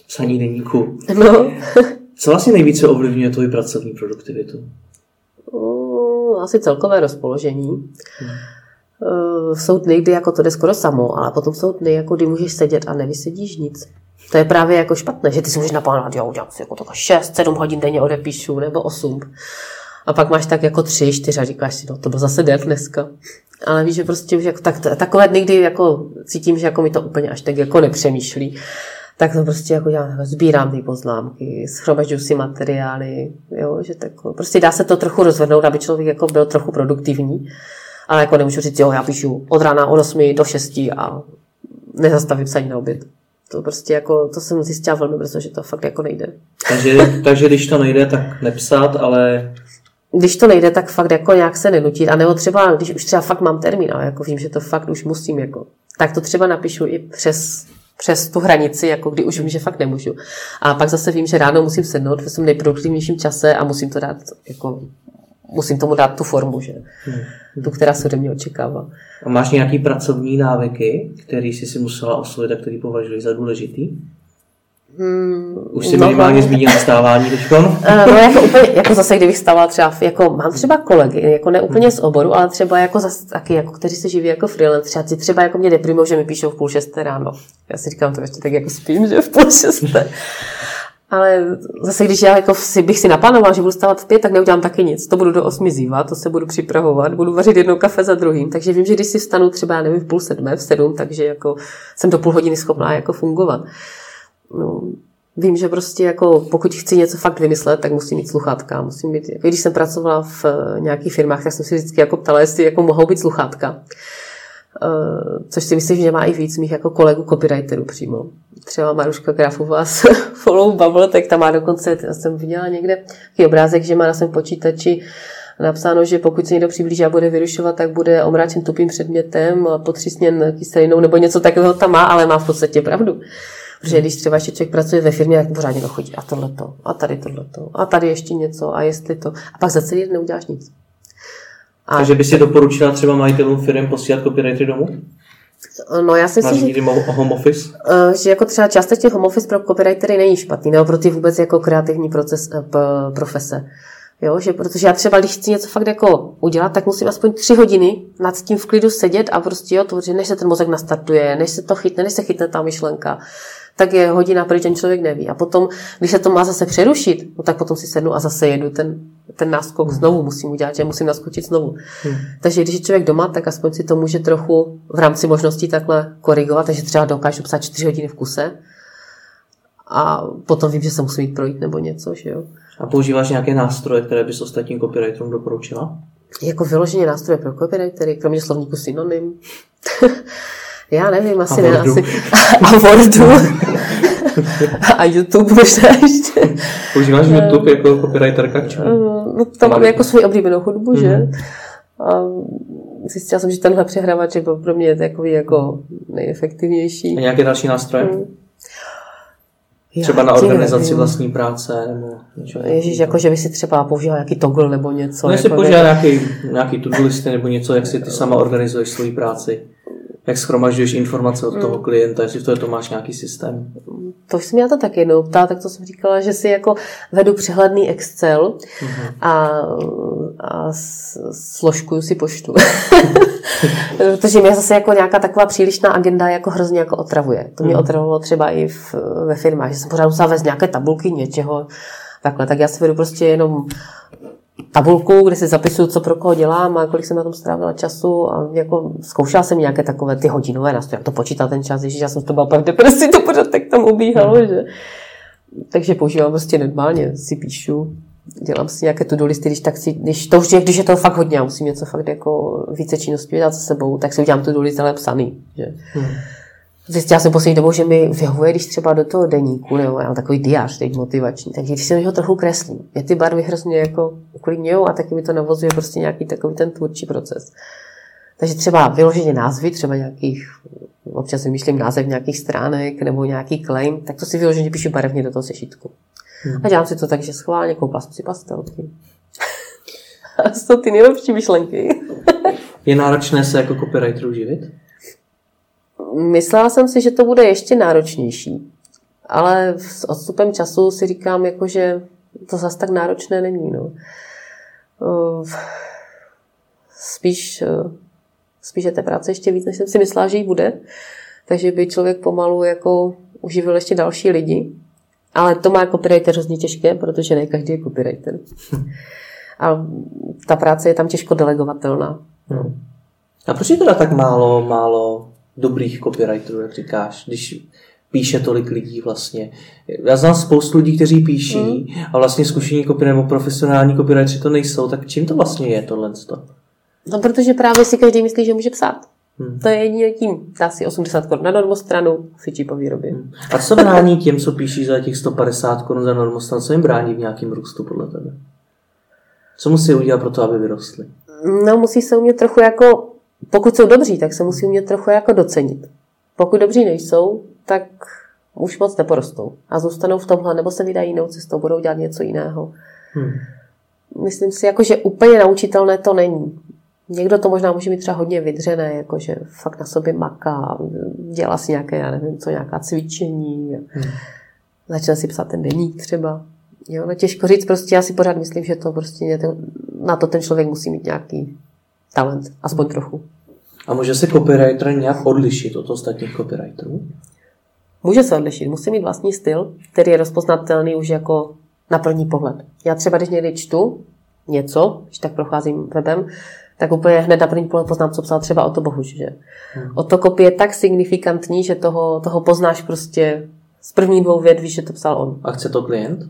Psaní deníku. No. Co vlastně nejvíce ovlivňuje tvoji pracovní produktivitu? Uh, asi celkové rozpoložení. Hmm. Uh, jsou dny, kdy jako to jde skoro samo, ale potom jsou dny, jako kdy můžeš sedět a nevysedíš nic. To je právě jako špatné, že ty si můžeš naplánovat, jo, udělám si jako tak 6, 7 hodin denně odepíšu, nebo 8. A pak máš tak jako 3, 4 a říkáš si, no to byl zase dev dneska. Ale víš, že prostě už jako tak, takové dny, kdy jako cítím, že jako mi to úplně až tak jako nepřemýšlí, tak to prostě jako já sbírám ty poznámky, schromažďuji si materiály, jo, že tak, prostě dá se to trochu rozvednout, aby člověk jako byl trochu produktivní. Ale jako nemůžu říct, jo, já píšu od rána od 8 do 6 a nezastavím ani na oběd. To prostě jako, to jsem zjistila velmi brzo, že to fakt jako nejde. Takže, takže když to nejde, tak nepsat, ale když to nejde, tak fakt jako nějak se nenutit. A nebo třeba, když už třeba fakt mám termín, ale jako vím, že to fakt už musím, jako, tak to třeba napíšu i přes, přes tu hranici, jako kdy už vím, že fakt nemůžu. A pak zase vím, že ráno musím sednout v tom nejproduktivnějším čase a musím to dát, jako, musím tomu dát tu formu, že? Hmm. Tu, která se ode mě očekává. A máš nějaký pracovní návyky, který jsi si musela osvojit a který považuješ za důležitý? Hmm, Už si no, minimálně no, zmínila stávání teďko? Eh, no jako úplně, jako zase kdybych stávala třeba, jako mám třeba kolegy, jako ne úplně z oboru, ale třeba jako zase taky, jako, kteří se živí jako freelance, třeba, třeba jako mě deprimou, že mi píšou v půl šesté ráno. Já si říkám, to ještě tak jako spím, že v půl šesté. Ale zase, když já jako si, bych si naplánoval, že budu stávat v pět, tak neudělám taky nic. To budu do osmi zývat, to se budu připravovat, budu vařit jedno kafe za druhým. Takže vím, že když si vstanu třeba, nevím, v půl sedmé, v sedm, takže jako jsem do půl hodiny schopná jako fungovat no, vím, že prostě jako pokud chci něco fakt vymyslet, tak musím mít sluchátka. Musím mít, jako když jsem pracovala v eh, nějakých firmách, tak jsem si vždycky jako ptala, jestli jako mohou být sluchátka. Uh, což si myslím, že má i víc mých jako kolegů copywriterů přímo. Třeba Maruška Grafová z Follow Bubble, tak tam má dokonce, já jsem viděla někde takový obrázek, že má na svém počítači napsáno, že pokud se někdo přiblíží a bude vyrušovat, tak bude omráčen tupým předmětem potřísněn kyselinou nebo něco takového tam má, ale má v podstatě pravdu. Protože když třeba ještě člověk pracuje ve firmě, tak pořádně to chodí. A tohleto, a tady tohleto, a tady ještě něco, a jestli to. A pak za celý den neuděláš nic. A Takže by si doporučila třeba majitelům firm posílat copywritery domů? No já si myslím, že, home office? Eh, že jako třeba částečně home office pro copywritery není špatný, nebo pro ty vůbec jako kreativní proces, eh, profese. Jo, že protože já třeba, když chci něco fakt jako udělat, tak musím aspoň tři hodiny nad tím v klidu sedět a prostě jo, to, než se ten mozek nastartuje, než se to chytne, než se chytne ta myšlenka, tak je hodina pryč, ten člověk neví. A potom, když se to má zase přerušit, no tak potom si sednu a zase jedu ten, ten náskok hmm. znovu musím udělat, že musím naskočit znovu. Hmm. Takže když je člověk doma, tak aspoň si to může trochu v rámci možností takhle korigovat, takže třeba dokážu psát čtyři hodiny v kuse a potom vím, že se musím jít projít nebo něco, že jo. A používáš nějaké nástroje, které bys ostatním copywriterům doporučila? Jako vyloženě nástroje pro copywritery, kromě slovníku synonym. Já nevím, asi ne. Asi. A Wordu. a YouTube možná ještě. Používáš YouTube jako copywriterka? No to mám jako svou oblíbenou hudbu, mm-hmm. že? Mhm. A zjistila jsem, že tenhle přehrávač je pro mě takový jako nejefektivnější. A nějaké další nástroje? Mm. Třeba na organizaci nevím. vlastní práce nebo něco. Ježíš, jako že by si třeba používal nějaký toggle nebo něco. No, jako používal nějaký, nějaký to listy nebo něco, jak si ty sama organizuješ svoji práci jak schromažďuješ informace od toho mm. klienta, jestli v to máš nějaký systém. To jsem měla to tak jednou ptát, tak to jsem říkala, že si jako vedu přehledný Excel mm-hmm. a, a složkuju si poštu. Protože mě zase jako nějaká taková přílišná agenda jako hrozně jako otravuje. To mě mm. otravovalo třeba i v, ve firmách, že jsem pořád musela vést nějaké tabulky něčeho, takhle. Tak já si vedu prostě jenom tabulku, kde si zapisuju, co pro koho dělám a kolik jsem na tom strávila času a jako zkoušela jsem nějaké takové ty hodinové nástroje, jak to počítat ten čas, že já jsem to byla v depresi, to pořád tak tam ubíhalo, hmm. že. Takže používám prostě normálně, si píšu, dělám si nějaké to listy, když, tak si, když, to už je, když je to fakt hodně, musím něco fakt jako více činností dát za sebou, tak si udělám to list, ale psaný. Že? Hmm. Zjistila jsem poslední dobou, že mi vyhovuje, když třeba do toho deníku, nebo já mám takový diář teď motivační, takže když se ho trochu kreslím, je ty barvy hrozně jako uklidňují a taky mi to navozuje prostě nějaký takový ten tvůrčí proces. Takže třeba vyloženě názvy, třeba nějakých, občas vymýšlím název nějakých stránek nebo nějaký claim, tak to si vyloženě píšu barevně do toho sešitku. Hmm. A dělám si to tak, že schválně koupila jsem si pastelky. a jsou ty nejlepší myšlenky. je náročné se jako copywriter uživit? Myslela jsem si, že to bude ještě náročnější. Ale s odstupem času si říkám, jako, že to zase tak náročné není. No. Spíš, spíš je té práce ještě víc, než jsem si myslela, že jí bude. Takže by člověk pomalu jako uživil ještě další lidi. Ale to má copywriter hrozně těžké, protože ne každý je copywriter. A ta práce je tam těžko delegovatelná. Hmm. A proč je teda tak málo, málo dobrých copywriterů, jak říkáš, když píše tolik lidí vlastně. Já znám spoustu lidí, kteří píší hmm. a vlastně zkušení copy nebo profesionální copywriteri to nejsou, tak čím to vlastně je tohle? No, protože právě si každý myslí, že může psát. Hmm. To je jedině tím. Dá si 80 korun na normostranu, fičí po výrobě. Hmm. A co brání těm, co píší za těch 150 korun za normostranu, co jim brání v nějakém růstu podle tebe? Co musí udělat pro to, aby vyrostli? No, musí se umět trochu jako, pokud jsou dobří, tak se musí umět trochu jako docenit. Pokud dobří nejsou, tak už moc neporostou. A zůstanou v tomhle, nebo se vydají jinou cestou, budou dělat něco jiného. Hmm. Myslím si, jako, že úplně naučitelné to není. Někdo to možná může mít třeba hodně vydřené, jako že fakt na sobě maká, dělá si nějaké, já nevím co, nějaká cvičení, hmm. začne si psát ten deník třeba. Jo, no těžko říct, prostě já si pořád myslím, že to prostě na to ten člověk musí mít nějaký talent, aspoň trochu. A může se copywriter nějak odlišit od ostatních copywriterů? Může se odlišit, musí mít vlastní styl, který je rozpoznatelný už jako na první pohled. Já třeba, když někdy čtu něco, když tak procházím webem, tak úplně hned na první pohled poznám, co psal třeba o to Bohuž. Že? Hmm. O to kopie je tak signifikantní, že toho, toho poznáš prostě z první dvou věd, víš, že to psal on. A chce to klient? Uh,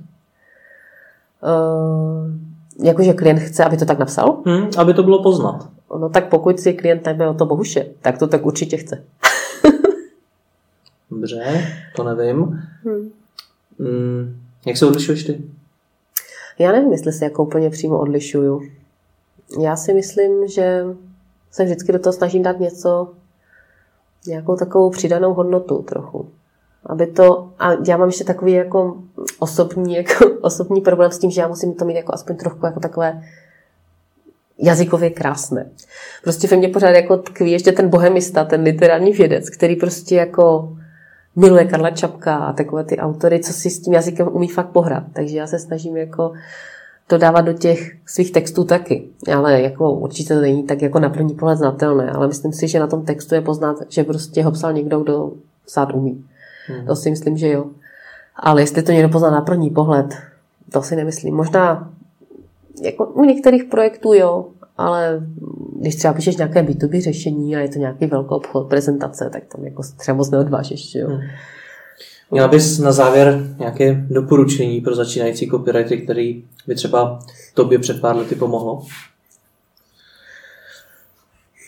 jakože klient chce, aby to tak napsal? Hmm, aby to bylo poznat. No tak pokud si klient najme o to Bohuše, tak to tak určitě chce. Dobře, to nevím. Hmm. Hmm, jak se odlišuješ ty? Já nevím, jestli se jako úplně přímo odlišuju. Já si myslím, že se vždycky do toho snažím dát něco, nějakou takovou přidanou hodnotu trochu. Aby to, a já mám ještě takový jako osobní, jako osobní problém s tím, že já musím to mít jako aspoň trochu jako takové jazykově krásné. Prostě ve mně pořád jako tkví ještě ten bohemista, ten literární vědec, který prostě jako miluje Karla Čapka a takové ty autory, co si s tím jazykem umí fakt pohrát. Takže já se snažím jako to dávat do těch svých textů taky. Ale jako určitě to není tak jako na první pohled znatelné, ale myslím si, že na tom textu je poznat, že prostě ho psal někdo, kdo psát umí. Hmm. To si myslím, že jo. Ale jestli to někdo pozná na první pohled, to si nemyslím. Možná jako u některých projektů jo, ale když třeba píšeš nějaké B2B řešení a je to nějaký velký obchod, prezentace, tak tam jako třeba moc neodvážeš. Jo. Hmm. Měla bys na závěr nějaké doporučení pro začínající copywritery, který by třeba tobě před pár lety pomohlo?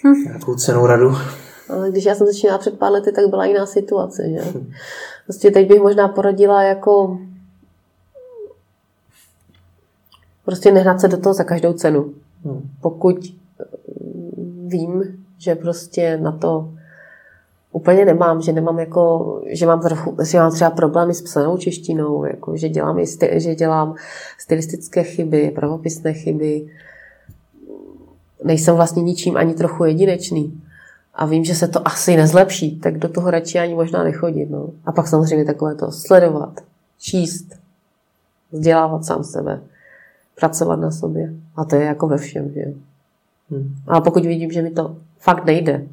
Hm. Nějakou cenou radu? Ale když já jsem začínala před pár lety, tak byla jiná situace. Že? Hm. Prostě teď bych možná poradila jako prostě nehnat se do toho za každou cenu. Hmm. Pokud eh, vím, že prostě na to úplně nemám, že nemám jako, že mám, trochu, že mám třeba problémy s psanou češtinou, jako, že, dělám, že dělám stylistické chyby, pravopisné chyby, nejsem vlastně ničím ani trochu jedinečný a vím, že se to asi nezlepší, tak do toho radši ani možná nechodit. No. A pak samozřejmě takové to sledovat, číst, vzdělávat sám sebe pracovat na sobě. A to je jako ve všem, že Hmm. A pokud vidím, že mi to fakt nejde,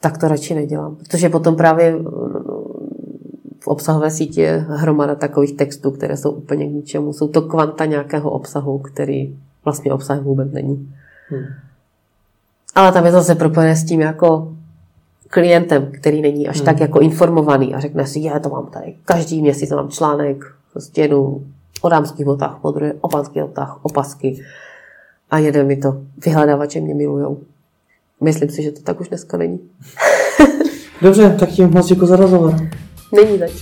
tak to radši nedělám. Protože potom právě v obsahové síti je hromada takových textů, které jsou úplně k ničemu. Jsou to kvanta nějakého obsahu, který vlastně obsah vůbec není. Hmm. Ale tam je zase propojené s tím jako klientem, který není až hmm. tak jako informovaný a řekne si, já to mám tady, každý měsíc mám článek, prostě jedu o dámských botách, po druhé o pánských botách, opasky a jeden mi to vyhledávače mě milujou. Myslím si, že to tak už dneska není. Dobře, tak tím moc děkuji za rozhovor. Není zač.